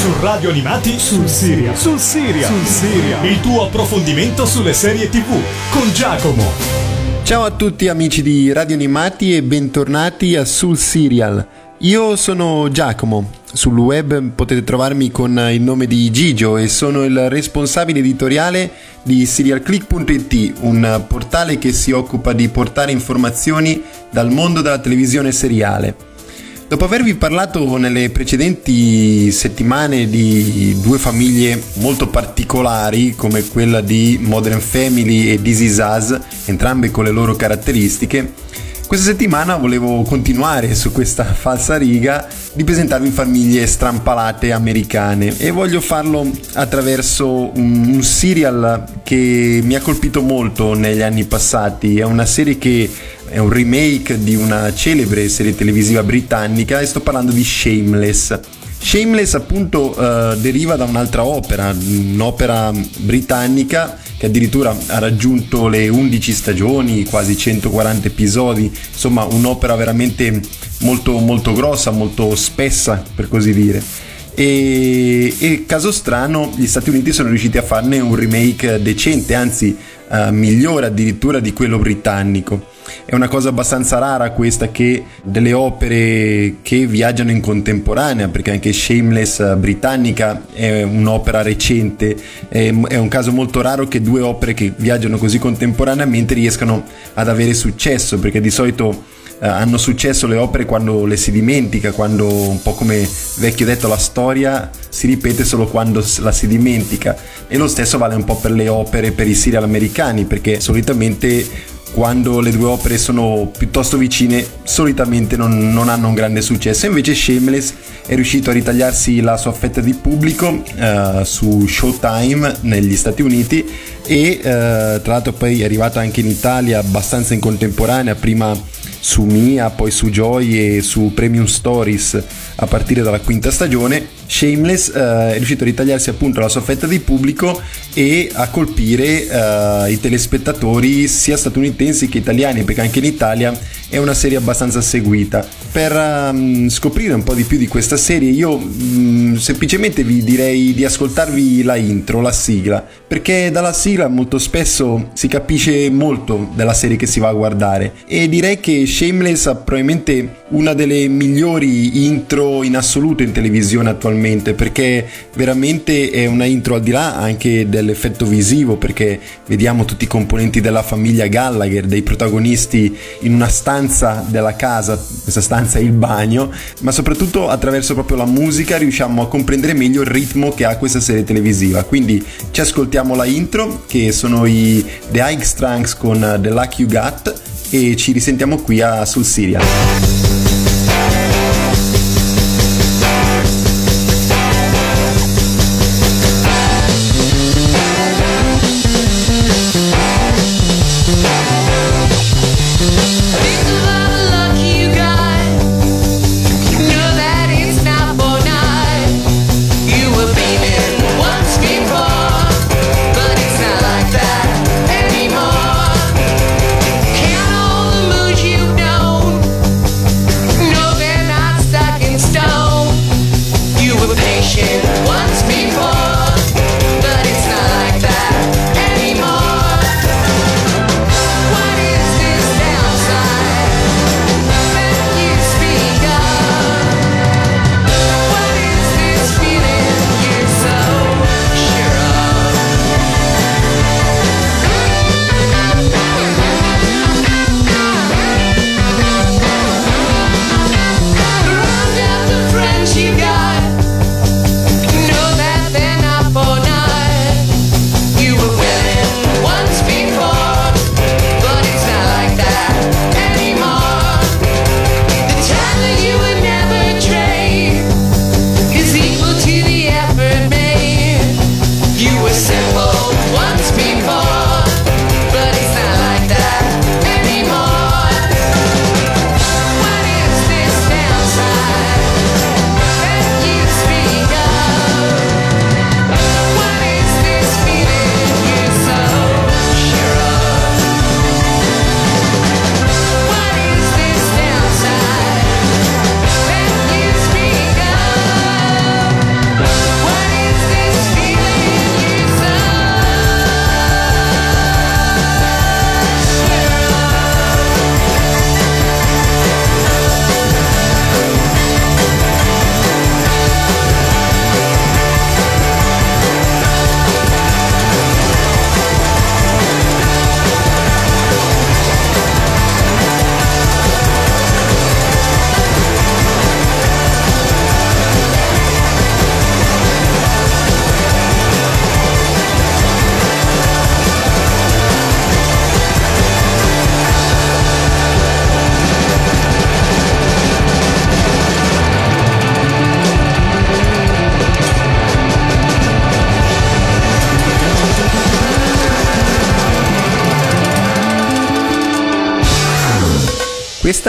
Su Radio Animati sul Siria. Sul Siria. Sul Siria. Il tuo approfondimento sulle serie TV con Giacomo. Ciao a tutti amici di Radio Animati e bentornati a Sul Serial. Io sono Giacomo, sul web potete trovarmi con il nome di Gigio e sono il responsabile editoriale di serialclick.it, un portale che si occupa di portare informazioni dal mondo della televisione seriale. Dopo avervi parlato nelle precedenti settimane di due famiglie molto particolari come quella di Modern Family e This Is Us, entrambe con le loro caratteristiche, questa settimana volevo continuare su questa falsa riga di presentarvi famiglie strampalate americane e voglio farlo attraverso un, un, serial che mi ha colpito molto negli anni passati. È una serie che è un remake di una celebre serie televisiva britannica e sto parlando di Shameless. Shameless appunto uh, deriva da un'altra opera, un'opera britannica che addirittura ha raggiunto le 11 stagioni, quasi 140 episodi, insomma un'opera veramente molto, molto grossa, molto spessa per così dire. E, e, caso strano gli Stati Uniti sono riusciti a farne un remake decente, anzi uh, migliore addirittura di quello britannico. È una cosa abbastanza rara questa che delle opere che viaggiano in contemporanea, perché anche Shameless eh, britannica è un'opera recente, è, un caso molto raro che due opere che viaggiano così contemporaneamente riescano ad avere successo, perché di solito eh, hanno successo le opere quando le si dimentica, quando un po' come vecchio detto la storia si ripete solo quando la si dimentica. E lo stesso vale un po' per le opere, per i serial americani perché solitamente quando le due opere sono piuttosto vicine solitamente non, non, hanno un grande successo. Invece Shameless è riuscito a ritagliarsi la sua fetta di pubblico uh, su Showtime negli Stati Uniti e uh, tra l'altro poi è arrivato anche in Italia abbastanza in contemporanea prima su Mia, poi su Joy e su Premium Stories a partire dalla quinta stagione Shameless eh, è riuscito a ritagliarsi appunto la sua fetta di pubblico e a colpire eh, i telespettatori sia statunitensi che italiani perché anche in Italia è una serie abbastanza seguita. Per um, scoprire un po' di più di questa serie io um, semplicemente vi direi di ascoltarvi la intro, la sigla, perché dalla sigla molto spesso si capisce molto della serie che si va a guardare e direi che Shameless ha probabilmente una delle migliori intro in assoluto in televisione attualmente perché veramente è una intro al di là anche dell'effetto visivo perché vediamo tutti i componenti della famiglia Gallagher, dei protagonisti in una stanza della casa, questa stanza è il bagno, ma soprattutto attraverso proprio la musica riusciamo a comprendere meglio il ritmo che ha questa serie televisiva. Quindi ci ascoltiamo la intro che sono i The High con The Luck You Got e ci risentiamo qui a Sul Siria.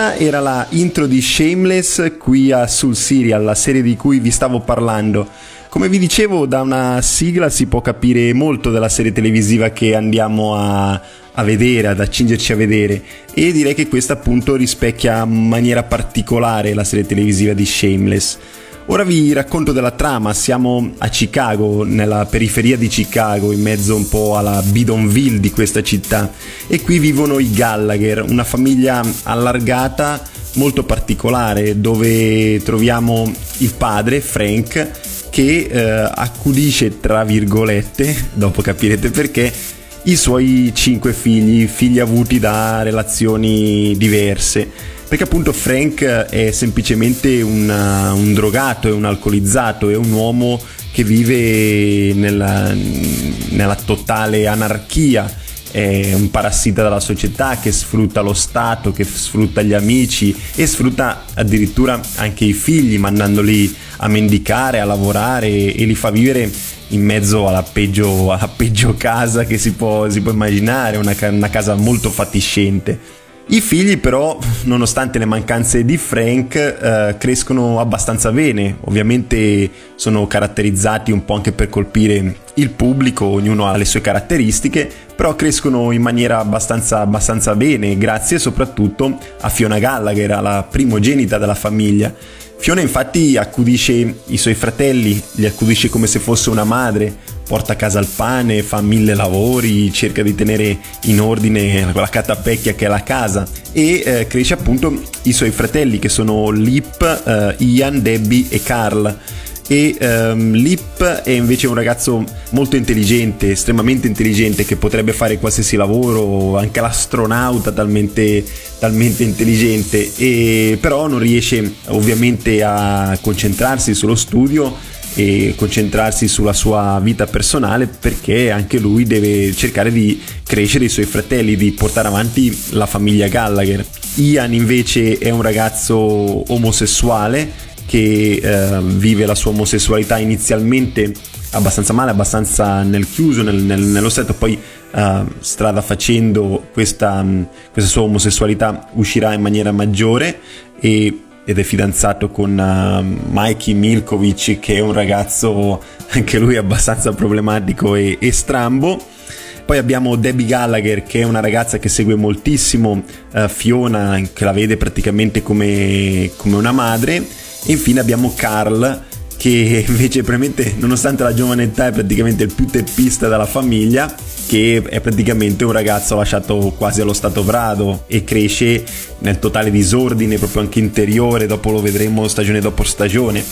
Questa era la intro di Shameless qui a Sul Serial, la serie di cui vi stavo parlando. Come vi dicevo, da una sigla si può capire molto della serie televisiva che andiamo a, a vedere, ad accingerci a vedere e direi che questa appunto rispecchia in maniera particolare la serie televisiva di Shameless. Ora vi racconto della trama, siamo a Chicago, nella periferia di Chicago, in mezzo un po' alla bidonville di questa città e qui vivono i Gallagher, una famiglia allargata molto particolare dove troviamo il padre Frank che eh, accudisce tra virgolette, dopo capirete perché, i suoi cinque figli, figli avuti da relazioni diverse. Perché appunto Frank è semplicemente un, un drogato, è un alcolizzato, è un uomo che vive nella, nella totale anarchia è un parassita della società che sfrutta lo Stato, che sfrutta gli amici e sfrutta addirittura anche i figli mandandoli a mendicare, a lavorare e li fa vivere in mezzo alla peggio, alla peggio casa che si può, si può immaginare, una, una casa molto fatiscente. I figli però, nonostante le mancanze di Frank, eh, crescono abbastanza bene, ovviamente sono caratterizzati un po' anche per colpire il pubblico, ognuno ha le sue caratteristiche, però crescono in maniera abbastanza, abbastanza bene, grazie soprattutto a Fiona Gallagher, la primogenita della famiglia. Fiona infatti accudisce i suoi fratelli, li accudisce come se fosse una madre, porta a casa il pane, fa mille lavori, cerca di tenere in ordine quella catapecchia che è la casa e eh, cresce appunto i suoi fratelli che sono Lip, eh, Ian, Debbie e Carl e um, Lip è invece un ragazzo molto intelligente, estremamente intelligente, che potrebbe fare qualsiasi lavoro, anche l'astronauta talmente, talmente intelligente, e però non riesce ovviamente a concentrarsi sullo studio e concentrarsi sulla sua vita personale perché anche lui deve cercare di crescere i suoi fratelli, di portare avanti la famiglia Gallagher. Ian invece è un ragazzo omosessuale che eh, vive la sua omosessualità inizialmente abbastanza male, abbastanza nel chiuso, nel, nel, nello stretto, poi uh, strada facendo questa, questa, sua omosessualità uscirà in maniera maggiore e, ed è fidanzato con uh, Mikey Milkovic che è un ragazzo anche lui abbastanza problematico e, e strambo. Poi abbiamo Debbie Gallagher che è una ragazza che segue moltissimo uh, Fiona, che la vede praticamente come, come una madre infine abbiamo Carl che invece probabilmente nonostante la giovane età è praticamente il più teppista della famiglia che è praticamente un ragazzo lasciato quasi allo stato brado e cresce nel totale disordine proprio anche interiore dopo lo vedremo stagione dopo stagione.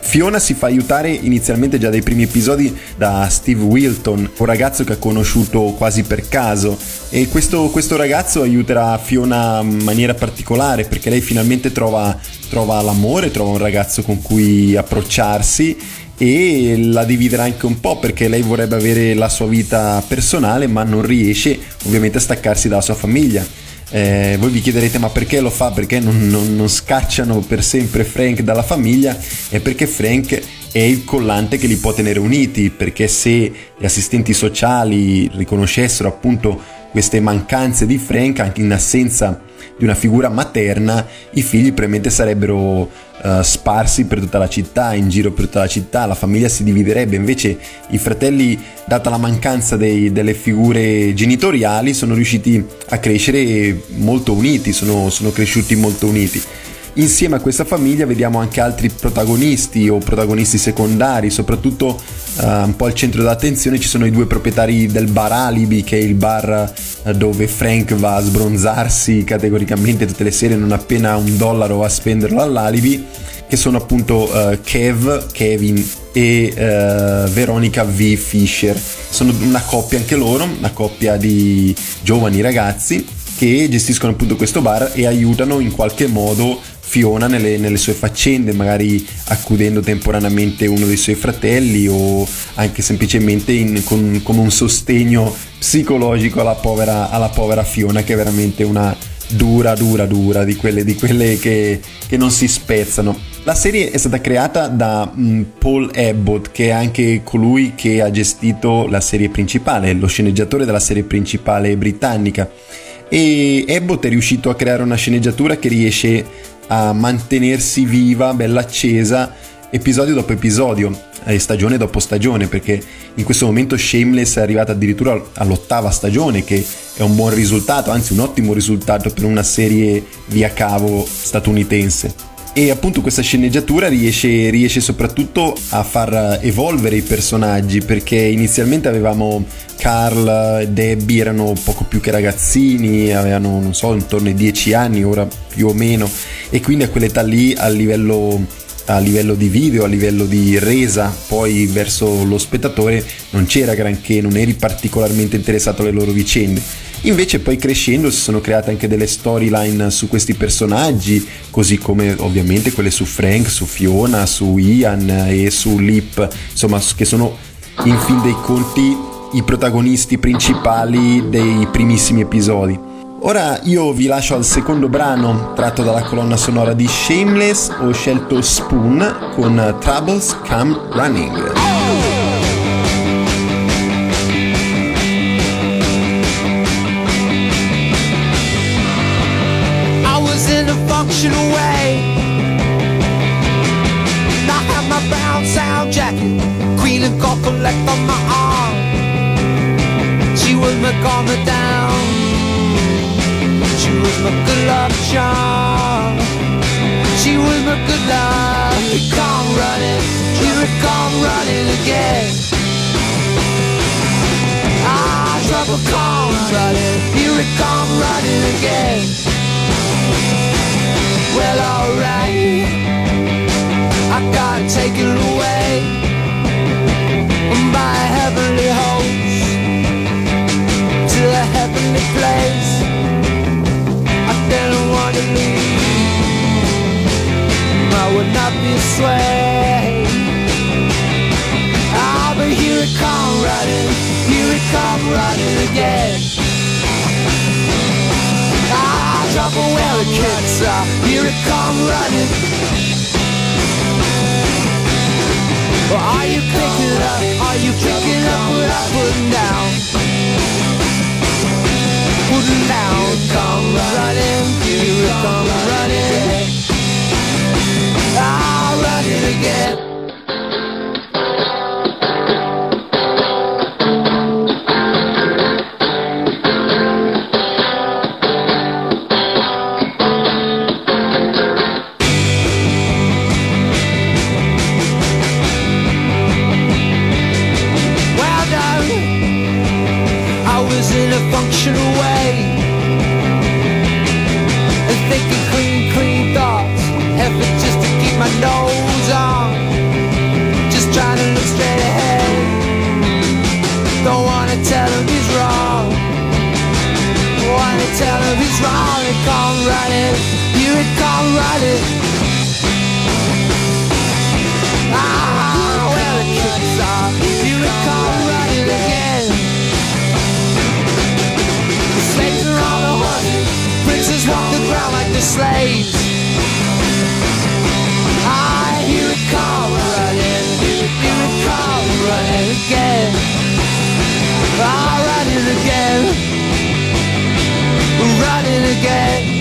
Fiona si fa aiutare inizialmente già dai primi episodi da Steve Wilton, un ragazzo che ha conosciuto quasi per caso. E questo, questo ragazzo aiuterà Fiona in maniera particolare perché lei finalmente trova, trova l'amore, trova un ragazzo con cui approcciarsi e la dividerà anche un po' perché lei vorrebbe avere la sua vita personale ma non riesce ovviamente a staccarsi dalla sua famiglia eh, voi vi chiederete ma perché lo fa? Perché non, non, non scacciano per sempre Frank dalla famiglia? È perché Frank è il collante che li può tenere uniti, perché se gli assistenti sociali riconoscessero appunto queste mancanze di Frank anche in assenza di una figura materna, i figli probabilmente sarebbero uh, sparsi per tutta la città, in giro per tutta la città, la famiglia si dividerebbe, invece i fratelli, data la mancanza dei, delle figure genitoriali, sono riusciti a crescere molto uniti, sono, sono cresciuti molto uniti. Insieme a questa famiglia vediamo anche altri protagonisti o protagonisti secondari, soprattutto uh, un po' al centro dell'attenzione ci sono i due proprietari del bar Alibi, che è il bar uh, dove Frank va a sbronzarsi categoricamente tutte le sere non appena un dollaro a spenderlo all'Alibi, che sono appunto uh, Kev, Kevin e Veronica V. Fisher. Sono una coppia anche loro, una coppia di giovani ragazzi che gestiscono appunto questo bar e aiutano in qualche modo Fiona nelle, nelle, sue faccende, magari accudendo temporaneamente uno dei suoi fratelli o anche semplicemente in, con, come un sostegno psicologico alla povera, alla povera, Fiona che è veramente una dura, dura, dura di quelle, di quelle che, che, non si spezzano. La serie è stata creata da um, Paul Abbott che è anche colui che ha gestito la serie principale, lo sceneggiatore della serie principale britannica e Abbott è riuscito a creare una sceneggiatura che riesce a mantenersi viva, bella accesa, episodio dopo episodio, e stagione dopo stagione, perché in questo momento Shameless è arrivata addirittura all'ottava stagione, che è un buon risultato, anzi un ottimo risultato per una serie via cavo statunitense e appunto questa sceneggiatura riesce, riesce, soprattutto a far evolvere i personaggi perché inizialmente avevamo Carl e Debbie erano poco più che ragazzini avevano non so intorno ai 10 anni ora più o meno e quindi a quell'età lì a livello a livello di video, a livello di resa poi verso lo spettatore non c'era granché, non eri particolarmente interessato alle loro vicende Invece poi crescendo si sono create anche delle storyline su questi personaggi, così come ovviamente quelle su Frank, su Fiona, su Ian e su Lip, insomma che sono in fin dei conti i protagonisti principali dei primissimi episodi. Ora io vi lascio al secondo brano tratto dalla colonna sonora di Shameless, ho scelto Spoon con Troubles Come Running. Collect on my arm. She was my karma down. She was my good luck charm. She was my good luck. Here it come running, here it come running again. Ah, trouble comes running, here it come running again not be Ah, but here it come running Here it come running again Ah, trouble where the kids are. Here it come running. Well, are you picking up? Are you picking up what I'm putting down? Putting down, come running. Here it come running again. karate. Ah, well, the tricks are you recall running again. The slaves are on the. Princes walk the ground like the slaves. Ah, I hear it running, hear it running again. Ah, running again, running again.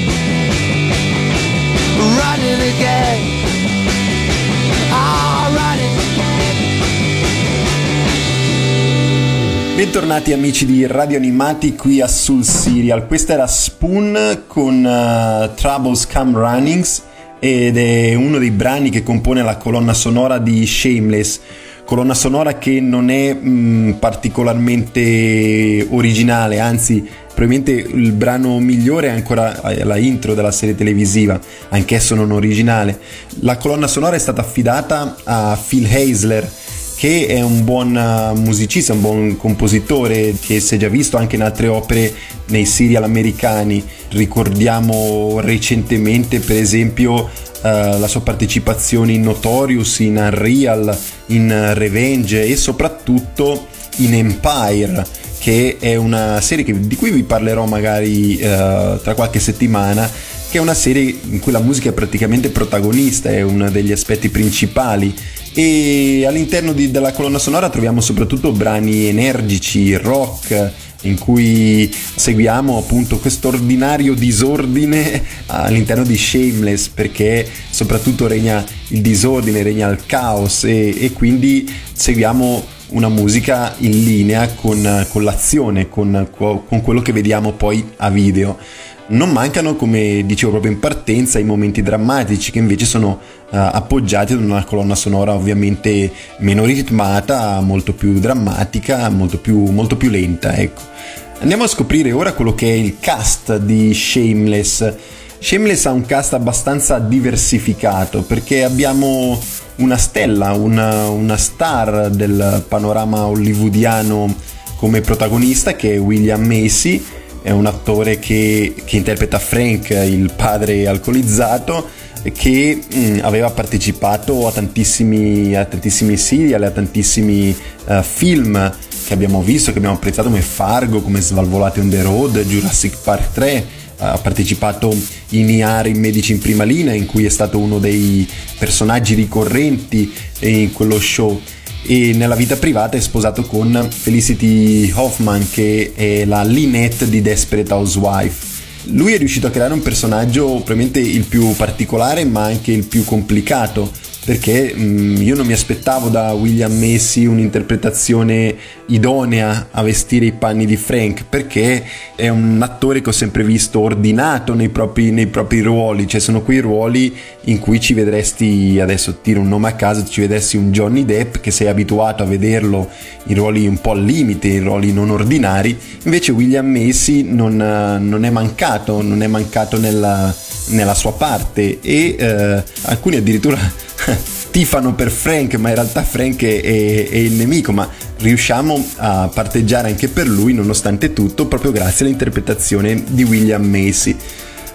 Bentornati amici di Radio Animati qui a Sul Serial. Questa era Spoon con uh, Troubles Come Runnings ed è uno dei brani che compone la colonna sonora di Shameless. Colonna sonora che non è mh, mm, particolarmente originale, anzi probabilmente il brano migliore è ancora la intro della serie televisiva, anch'esso non originale. La colonna sonora è stata affidata a Phil Heisler che è un buon uh, musicista, un buon compositore che si è già visto anche in altre opere nei serial americani. Ricordiamo recentemente per esempio uh, la sua partecipazione in Notorious, in Unreal, in Revenge e soprattutto in Empire che è una serie che, di cui vi parlerò magari uh, tra qualche settimana che è una serie in cui la musica è praticamente protagonista, è uno degli aspetti principali. E all'interno di, della colonna sonora troviamo soprattutto brani energici, rock, in cui seguiamo appunto questo ordinario disordine all'interno di Shameless perché soprattutto regna il disordine, regna il caos e, e quindi seguiamo una musica in linea con, con l'azione, con, con quello che vediamo poi a video. Non mancano, come dicevo proprio in partenza, i momenti drammatici che invece sono uh, appoggiati da una colonna sonora ovviamente meno ritmata, molto più drammatica, molto più, molto più lenta. Ecco. Andiamo a scoprire ora quello che è il cast di Shameless. Shameless ha un cast abbastanza diversificato perché abbiamo una stella, una, una star del panorama hollywoodiano come protagonista che è William Macy. È un attore che, che interpreta Frank, il padre alcolizzato, che mh, mm, aveva partecipato a tantissimi, a tantissimi serial, a tantissimi uh, film che abbiamo visto, che abbiamo apprezzato come Fargo, come Svalvolati on the Road, Jurassic Park 3, ha partecipato in IAR in Medici in prima linea in cui è stato uno dei personaggi ricorrenti in quello show e nella vita privata è sposato con Felicity Hoffman che è la Lynette di Desperate Housewife. Lui è riuscito a creare un personaggio probabilmente il più particolare ma anche il più complicato perché mh, mm, io non mi aspettavo da William Messi un'interpretazione idonea a vestire i panni di Frank perché è un attore che ho sempre visto ordinato nei propri, nei propri ruoli. Cioè sono quei ruoli in cui ci vedresti adesso tiro un nome a caso ci vedessi un Johnny Depp che sei abituato a vederlo in ruoli un po' al limite in ruoli non ordinari. Invece William Messi non, non è mancato non è mancato nella, nella sua parte. E eh, alcuni addirittura tifano per Frank, ma in realtà Frank è, è, è, il nemico, ma riusciamo a parteggiare anche per lui nonostante tutto, proprio grazie all'interpretazione di William Macy.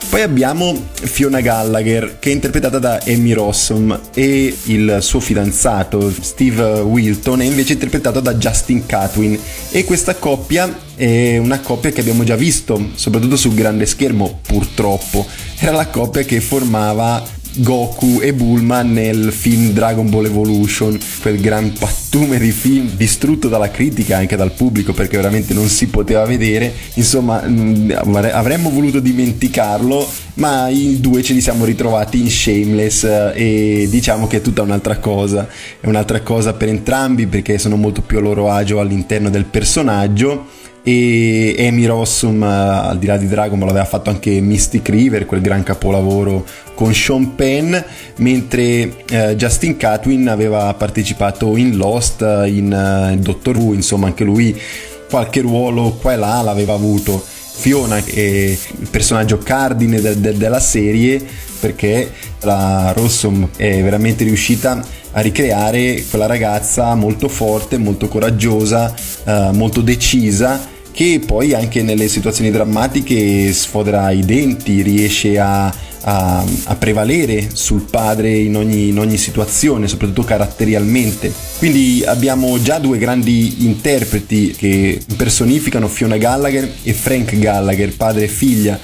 Poi abbiamo Fiona Gallagher che è interpretata da Amy Rossum e il suo fidanzato Steve Wilton è invece interpretato da Justin Catwin e questa coppia è una coppia che abbiamo già visto soprattutto sul grande schermo purtroppo era la coppia che formava Goku e Bulma nel film Dragon Ball Evolution, quel gran pattume di film distrutto dalla critica anche dal pubblico perché veramente non si poteva vedere. Insomma, mm, avremmo voluto dimenticarlo, ma i due ce li siamo ritrovati in Shameless eh, e diciamo che è tutta un'altra cosa. È un'altra cosa per entrambi perché sono molto più a loro agio all'interno del personaggio e Amy Rossum al di là di Dragon Ball aveva fatto anche Mystic River quel gran capolavoro con Sean Penn mentre eh, Justin Catwin aveva partecipato in Lost in uh, Doctor Who insomma anche lui qualche ruolo qua e là l'aveva avuto. Fiona è il personaggio cardine de- de- della serie perché la Rossum è veramente riuscita a ricreare quella ragazza molto forte, molto coraggiosa, eh, molto decisa che poi anche nelle situazioni drammatiche sfodera i denti, riesce a, a, a prevalere sul padre in ogni, in ogni, situazione, soprattutto caratterialmente. Quindi abbiamo già due grandi interpreti che personificano Fiona Gallagher e Frank Gallagher, padre e figlia.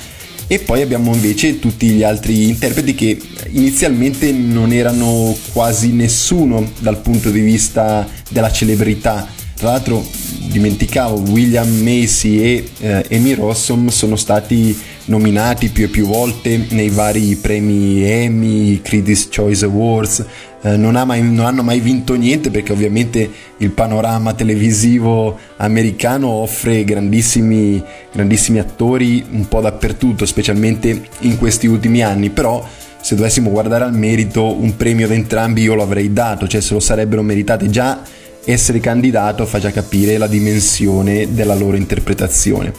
E poi abbiamo invece tutti gli altri interpreti che inizialmente non erano quasi nessuno dal punto di vista della celebrità tra l'altro dimenticavo William Macy e eh, Amy Rossum sono stati nominati più e più volte nei vari premi Emmy, Critics Choice Awards, eh, non, ha mai, non, hanno mai vinto niente perché ovviamente il panorama televisivo americano offre grandissimi, grandissimi attori un po' dappertutto, specialmente in questi ultimi anni, però se dovessimo guardare al merito un premio ad entrambi io lo avrei dato, cioè se lo sarebbero meritati già essere candidato fa già capire la dimensione della loro interpretazione.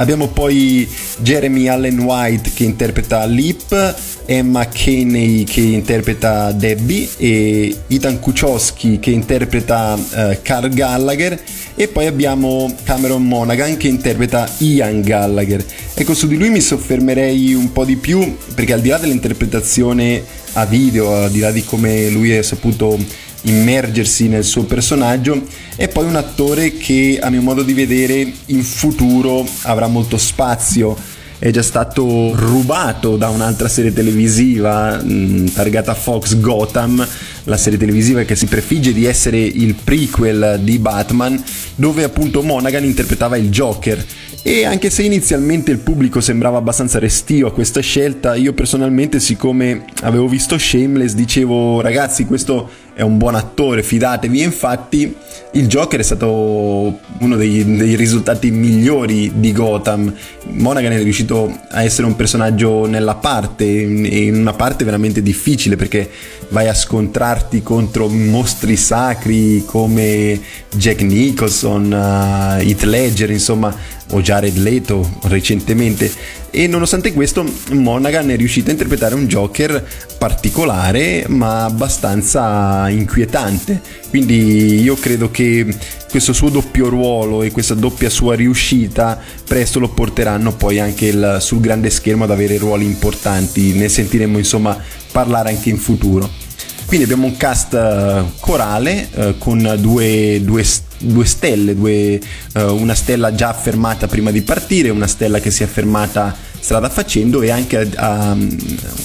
Abbiamo poi Jeremy Allen White che interpreta Lip, Emma Kenney che interpreta Debbie e Ethan Kuchowski che interpreta uh, Carl Gallagher e poi abbiamo Cameron Monaghan che interpreta Ian Gallagher. Ecco, su di lui mi soffermerei un po' di più perché al di là dell'interpretazione a video, al di là di come lui è saputo immergersi nel suo personaggio è poi un attore che a mio modo di vedere in futuro avrà molto spazio è già stato rubato da un'altra serie televisiva mh, targata Fox Gotham la serie televisiva che si prefigge di essere il prequel di Batman, dove appunto Monaghan interpretava il Joker. E anche se inizialmente il pubblico sembrava abbastanza restio a questa scelta, io personalmente, siccome avevo visto Shameless, dicevo ragazzi, questo è un buon attore, fidatevi. Infatti il Joker è stato uno dei, dei, risultati migliori di Gotham. Monaghan è riuscito a essere un personaggio nella parte, in una parte veramente difficile perché vai a scontrarti contro mostri sacri come Jack Nicholson, uh, Heath Ledger, insomma, o Jared Leto recentemente e nonostante questo Monaghan è riuscito a interpretare un Joker particolare ma abbastanza inquietante. Quindi io credo che questo suo doppio ruolo e questa doppia sua riuscita presto lo porteranno poi anche il, sul grande schermo ad avere ruoli importanti. Ne sentiremo insomma parlare anche in futuro. Quindi abbiamo un cast eh, corale uh, con due, due, due stelle, due, uh, una stella già affermata prima di partire, una stella che si è affermata strada facendo e anche um,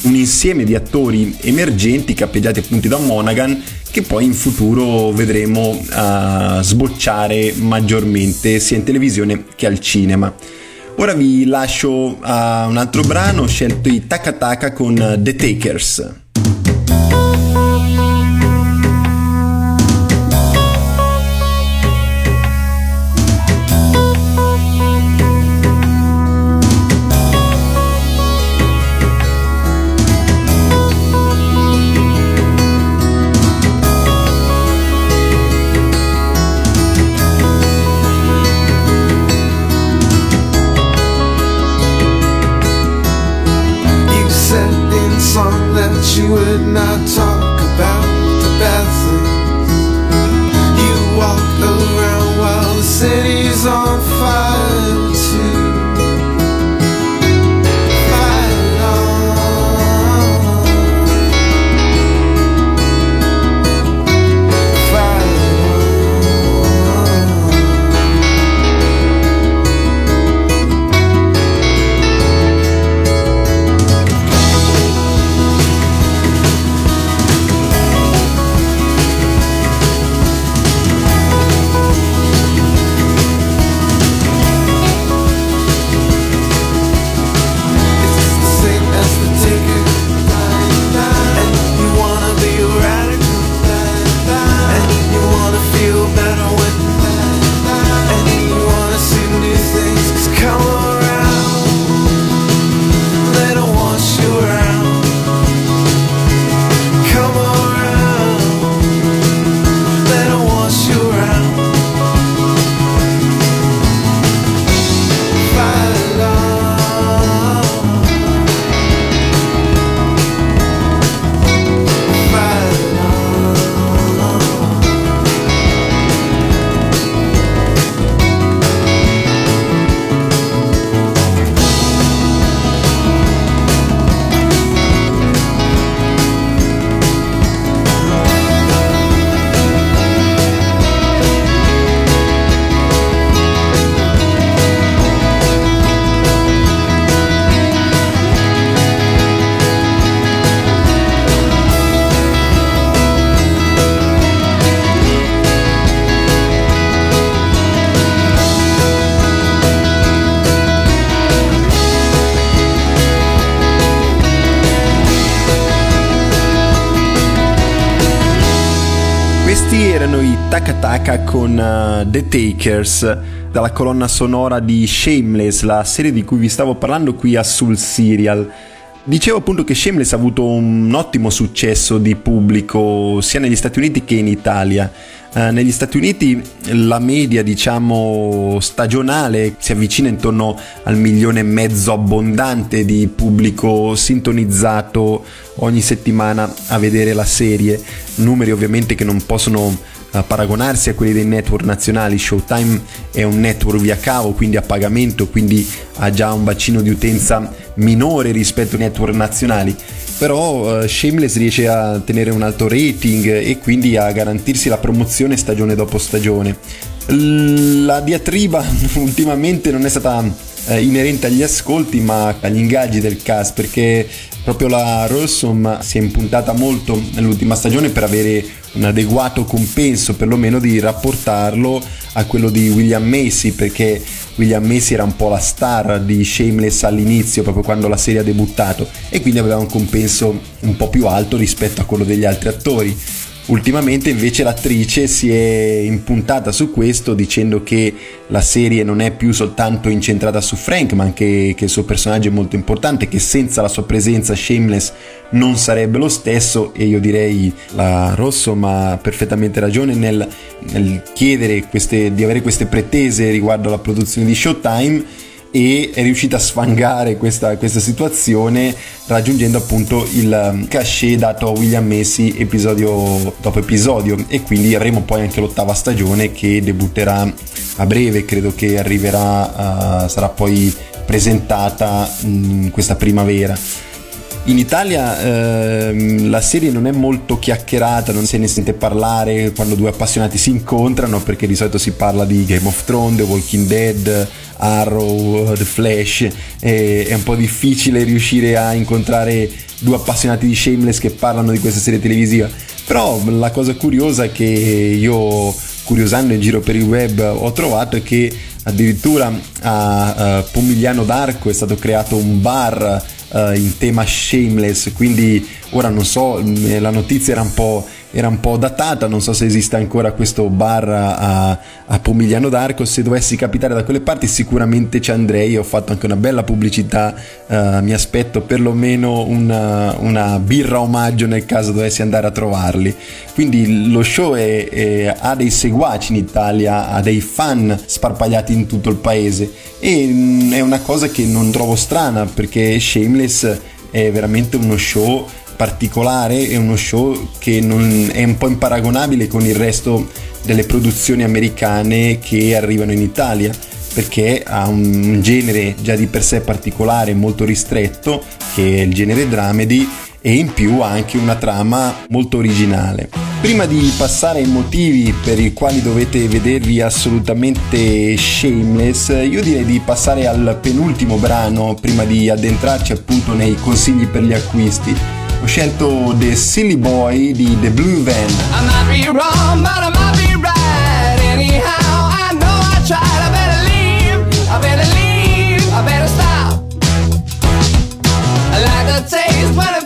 un insieme di attori emergenti cappeggiati appunto da Monaghan che poi in futuro vedremo uh, sbocciare maggiormente sia in televisione che al cinema. Ora vi lascio a un altro brano, scelto i Taka Taka con The Takers. Taka con uh, The Takers dalla colonna sonora di Shameless, la serie di cui vi stavo parlando qui a Sul Serial. Dicevo appunto che Shameless ha avuto un ottimo successo di pubblico sia negli Stati Uniti che in Italia. Uh, negli Stati Uniti la media, diciamo, stagionale si avvicina intorno al milione e mezzo abbondante di pubblico sintonizzato ogni settimana a vedere la serie. Numeri ovviamente che non possono paragonarsi a quelli dei network nazionali. Showtime è un network via cavo, quindi a pagamento, quindi ha già un bacino di utenza minore rispetto ai network nazionali. Però uh, Shameless riesce a tenere un alto rating e quindi a garantirsi la promozione stagione dopo stagione. La diatriba ultimamente non è stata eh, inerente agli ascolti ma agli ingaggi del cast perché proprio la Rossum si è impuntata molto nell'ultima stagione per avere un adeguato compenso perlomeno di rapportarlo a quello di William Macy perché William Macy era un po' la star di Shameless all'inizio proprio quando la serie ha debuttato e quindi aveva un compenso un po' più alto rispetto a quello degli altri attori Ultimamente invece l'attrice si è impuntata su questo dicendo che la serie non è più soltanto incentrata su Frank ma anche che il suo personaggio è molto importante, che senza la sua presenza Shameless non sarebbe lo stesso. E io direi la Rosso ha perfettamente ragione nel, nel chiedere queste, di avere queste pretese riguardo alla produzione di Showtime e è riuscita a sfangare questa, questa situazione raggiungendo appunto il um, cachet dato a William Messi episodio dopo episodio e quindi avremo poi anche l'ottava stagione che debutterà a breve, credo che arriverà, uh, sarà poi presentata in questa primavera. In Italia ehm, la serie non è molto chiacchierata, non se ne sente parlare quando due appassionati si incontrano perché di solito si parla di Game of Thrones, The Walking Dead, Arrow, The Flash, è un po' difficile riuscire a incontrare due appassionati di Shameless che parlano di questa serie televisiva. Però la cosa curiosa che io curiosando in giro per il web ho trovato è che addirittura a Pomigliano d'Arco è stato creato un bar in tema shameless, quindi ora non so, la notizia era un po' era un po' datata, non so se esiste ancora questo bar a, a Pomigliano d'Arco, se dovessi capitare da quelle parti sicuramente ci andrei, ho fatto anche una bella pubblicità, uh, mi aspetto perlomeno una, una, birra omaggio nel caso dovessi andare a trovarli. Quindi lo show è, è, ha dei seguaci in Italia, ha dei fan sparpagliati in tutto il paese e mh, mm, è una cosa che non trovo strana perché Shameless è veramente uno show particolare, è uno show che è un po' imparagonabile con il resto delle produzioni americane che arrivano in Italia perché ha un genere già di per sé particolare, molto ristretto, che è il genere dramedy e in più ha anche una trama molto originale. Prima di passare ai motivi per i quali dovete vedervi assolutamente shameless, io direi di passare al penultimo brano prima di addentrarci appunto nei consigli per gli acquisti ho scelto The Silly Boy di The Blue Van. I might be wrong, but I might be right. Anyhow, I know I tried. I better leave, I better leave, I better stop. I like the taste when it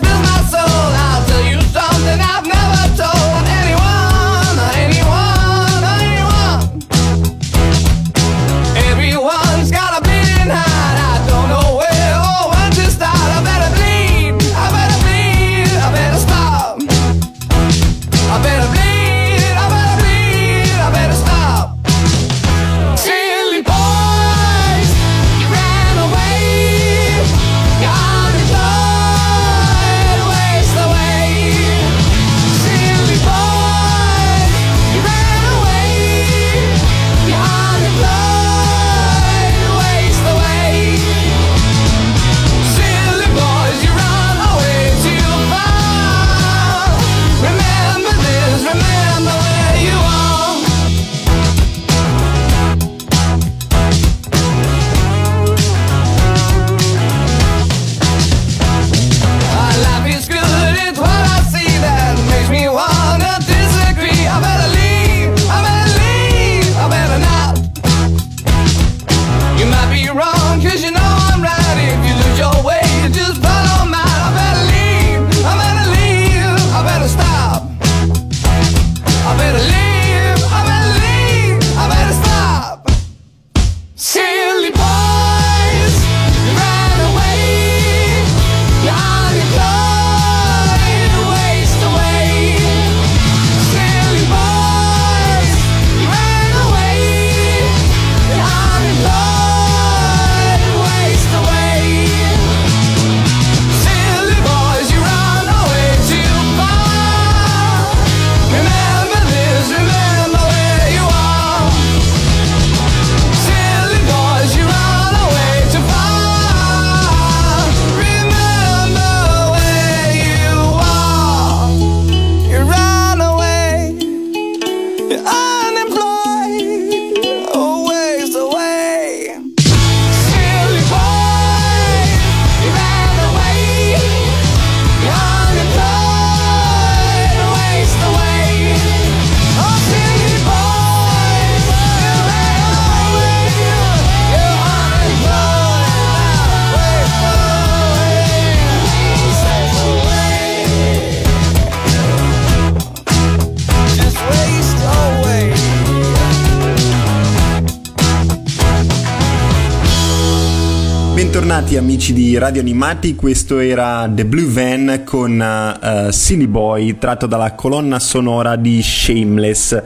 Bentornati amici di Radio Animati, questo era The Blue Van con uh, Silly Boy tratto dalla colonna sonora di Shameless.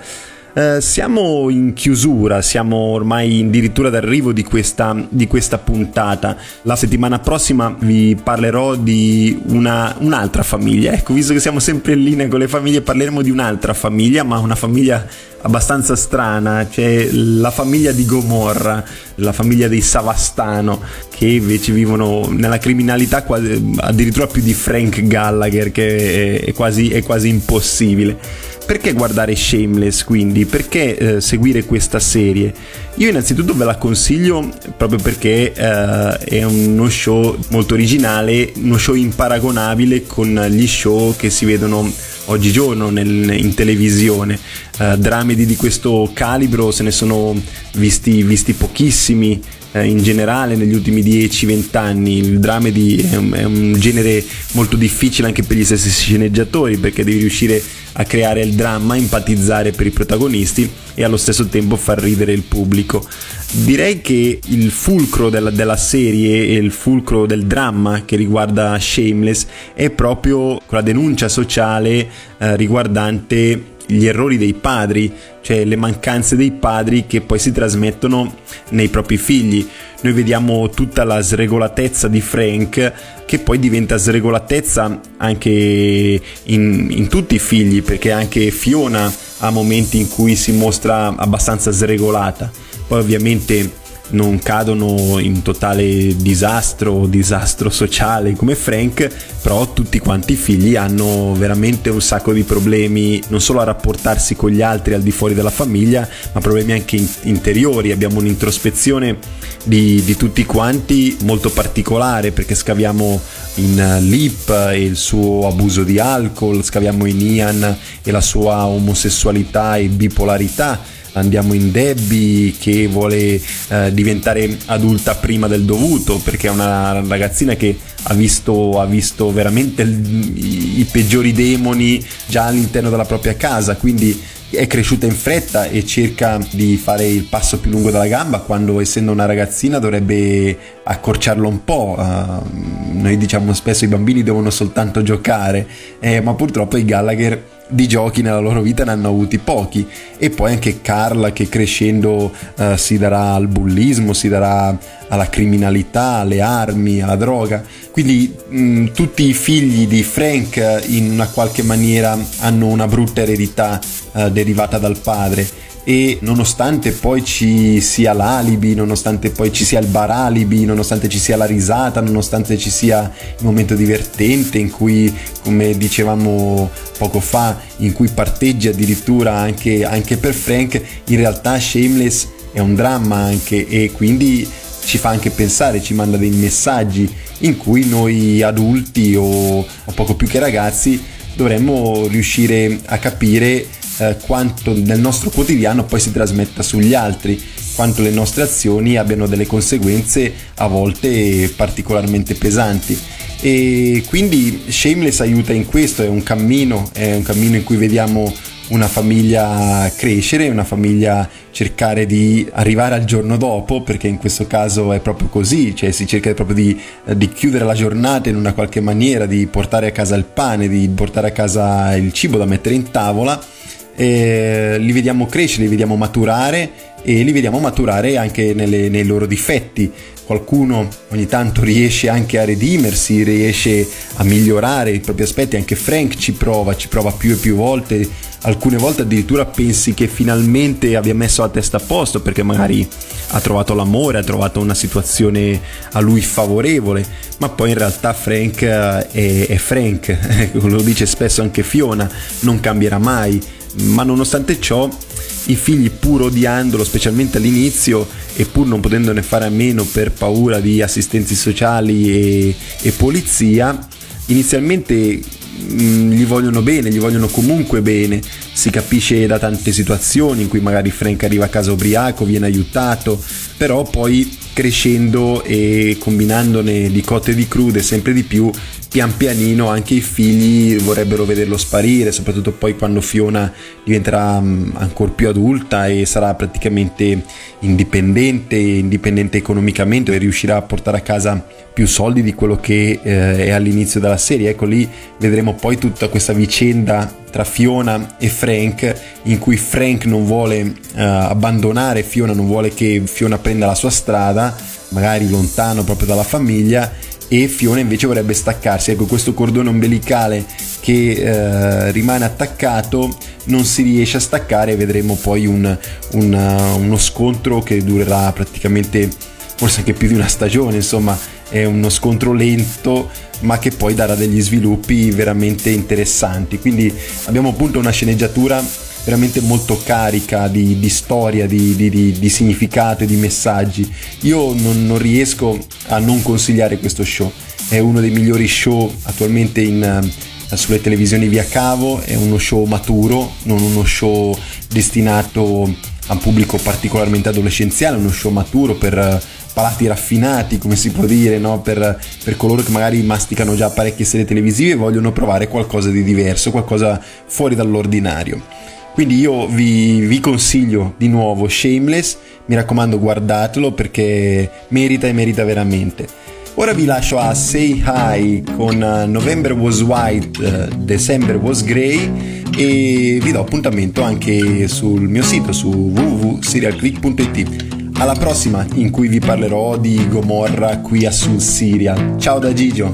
Uh, siamo in chiusura, siamo ormai addirittura d'arrivo di questa, di questa, puntata. La settimana prossima vi parlerò di una, un'altra famiglia. Ecco, visto che siamo sempre in linea con le famiglie, parleremo di un'altra famiglia, ma una famiglia abbastanza strana, c'è la famiglia di Gomorra, la famiglia dei Savastano, che invece vivono nella criminalità quasi, addirittura più di Frank Gallagher, che è, è, quasi, è quasi impossibile. Perché guardare Shameless quindi? Perché eh, seguire questa serie? Io innanzitutto ve la consiglio proprio perché eh, è uno show molto originale, uno show imparagonabile con gli show che si vedono oggigiorno nel, in televisione. Uh, dramedi di questo calibro se ne sono visti, visti pochissimi uh, in generale negli ultimi 10-20 anni. Il dramedy è un, è un, genere molto difficile anche per gli stessi sceneggiatori perché devi riuscire a creare il dramma, empatizzare per i protagonisti e allo stesso tempo far ridere il pubblico. Direi che il fulcro della, della, serie e il fulcro del dramma che riguarda Shameless è proprio quella denuncia sociale eh, riguardante gli errori dei padri, cioè le mancanze dei padri che poi si trasmettono nei propri figli. Noi vediamo tutta la sregolatezza di Frank che poi diventa sregolatezza anche in, in tutti i figli, perché anche Fiona ha momenti in cui si mostra abbastanza sregolata. Poi ovviamente non cadono in totale disastro o disastro sociale come Frank, però tutti quanti i figli hanno veramente un sacco di problemi non solo a rapportarsi con gli altri al di fuori della famiglia, ma problemi anche in- interiori. Abbiamo un'introspezione di, di, tutti quanti molto particolare perché scaviamo in Lip e il suo abuso di alcol, scaviamo in Ian e la sua omosessualità e bipolarità andiamo in Debbie che vuole eh, diventare adulta prima del dovuto perché è una ragazzina che ha visto, ha visto veramente il, i, peggiori demoni già all'interno della propria casa quindi è cresciuta in fretta e cerca di fare il passo più lungo della gamba quando essendo una ragazzina dovrebbe accorciarlo un po'. Uh, noi diciamo spesso i bambini devono soltanto giocare, eh, ma purtroppo i Gallagher di giochi nella loro vita ne hanno avuti pochi e poi anche Carla che crescendo uh, si darà al bullismo, si darà alla criminalità, alle armi, alla droga. Quindi mh, tutti i figli di Frank in una qualche maniera hanno una brutta eredità uh, derivata dal padre e nonostante poi ci sia l'alibi, nonostante poi ci sia il bar alibi, nonostante ci sia la risata, nonostante ci sia il momento divertente in cui, come dicevamo poco fa, in cui parteggi addirittura anche, anche per Frank, in realtà Shameless è un dramma anche e quindi ci fa anche pensare, ci manda dei messaggi in cui noi adulti o, o poco più che ragazzi dovremmo riuscire a capire eh, quanto nel nostro quotidiano poi si trasmetta sugli altri, quanto le nostre azioni abbiano delle conseguenze a volte particolarmente pesanti. E quindi Shameless aiuta in questo, è un cammino, è un cammino in cui vediamo una famiglia crescere, una famiglia cercare di arrivare al giorno dopo, perché in questo caso è proprio così, cioè si cerca proprio di, di, chiudere la giornata in una qualche maniera, di portare a casa il pane, di portare a casa il cibo da mettere in tavola eh, li vediamo crescere, li vediamo maturare e li vediamo maturare anche nelle, nei loro difetti. Qualcuno ogni tanto riesce anche a redimersi, riesce a migliorare i propri aspetti, anche Frank ci prova, ci prova più e più volte, alcune volte addirittura pensi che finalmente abbia messo la testa a posto perché magari ha trovato l'amore, ha trovato una situazione a lui favorevole, ma poi in realtà Frank eh, è, è Frank, lo dice spesso anche Fiona, non cambierà mai. Ma nonostante ciò i figli pur odiandolo specialmente all'inizio e pur non potendone fare a meno per paura di assistenti sociali e, e polizia inizialmente mh, mm, gli vogliono bene, gli vogliono comunque bene si capisce da tante situazioni in cui magari Frank arriva a casa ubriaco, viene aiutato però poi crescendo e combinandone di cotte e di crude sempre di più pian pianino anche i figli vorrebbero vederlo sparire, soprattutto poi quando Fiona diventerà mm, ancora più adulta e sarà praticamente indipendente, indipendente economicamente e riuscirà a portare a casa più soldi di quello che eh, è all'inizio della serie. Ecco lì vedremo poi tutta questa vicenda tra Fiona e Frank in cui Frank non vuole eh, abbandonare Fiona, non vuole che Fiona prenda la sua strada, magari lontano proprio dalla famiglia e Fiona invece vorrebbe staccarsi. Ecco, questo cordone ombelicale che eh, rimane attaccato non si riesce a staccare vedremo poi un, un, uno scontro che durerà praticamente forse anche più di una stagione, insomma è uno scontro lento ma che poi darà degli sviluppi veramente interessanti. Quindi abbiamo appunto una sceneggiatura veramente molto carica di, di storia, di, di, di, significato e di messaggi. Io non, non, riesco a non consigliare questo show, è uno dei migliori show attualmente in, eh, sulle televisioni via cavo, è uno show maturo, non uno show destinato a un pubblico particolarmente adolescenziale, uno show maturo per palati raffinati, come si può dire, no? per, per, coloro che magari masticano già parecchie serie televisive e vogliono provare qualcosa di diverso, qualcosa fuori dall'ordinario. Quindi io vi, vi, consiglio di nuovo Shameless, mi raccomando guardatelo perché merita e merita veramente. Ora vi lascio a Say Hi con uh, November Was White, uh, December Was Grey e vi do appuntamento anche sul mio sito su www.serialclick.it. Alla prossima in cui vi parlerò di Gomorra qui a Sul Serial. Ciao da Gigio.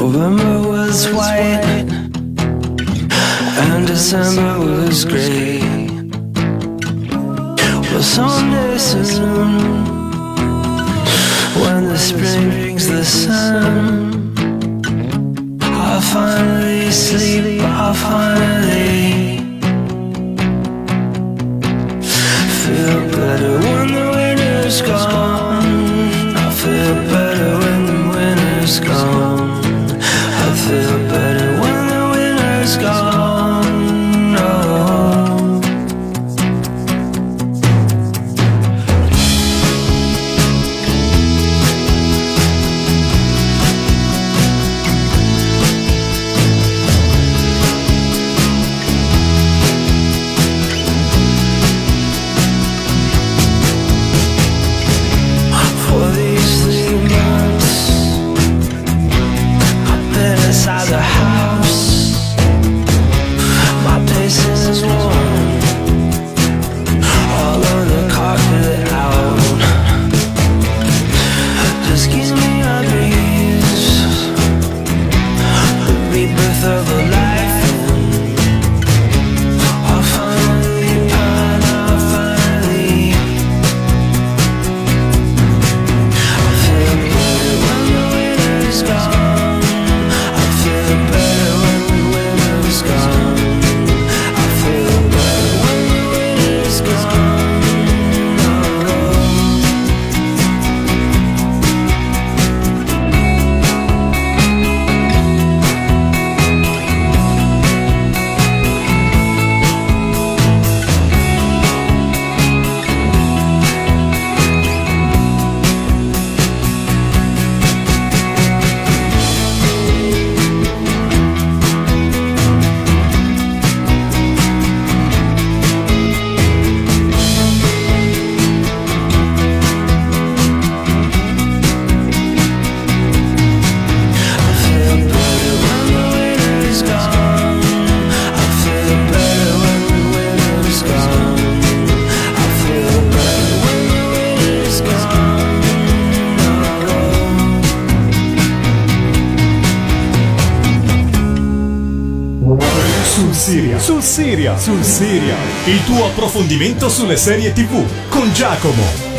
November was white and December was gray. Well, someday soon, when the spring brings the sun, finally sleep. I'll finally sul Siria, sul Siria, il tuo approfondimento sulle serie TV con Giacomo.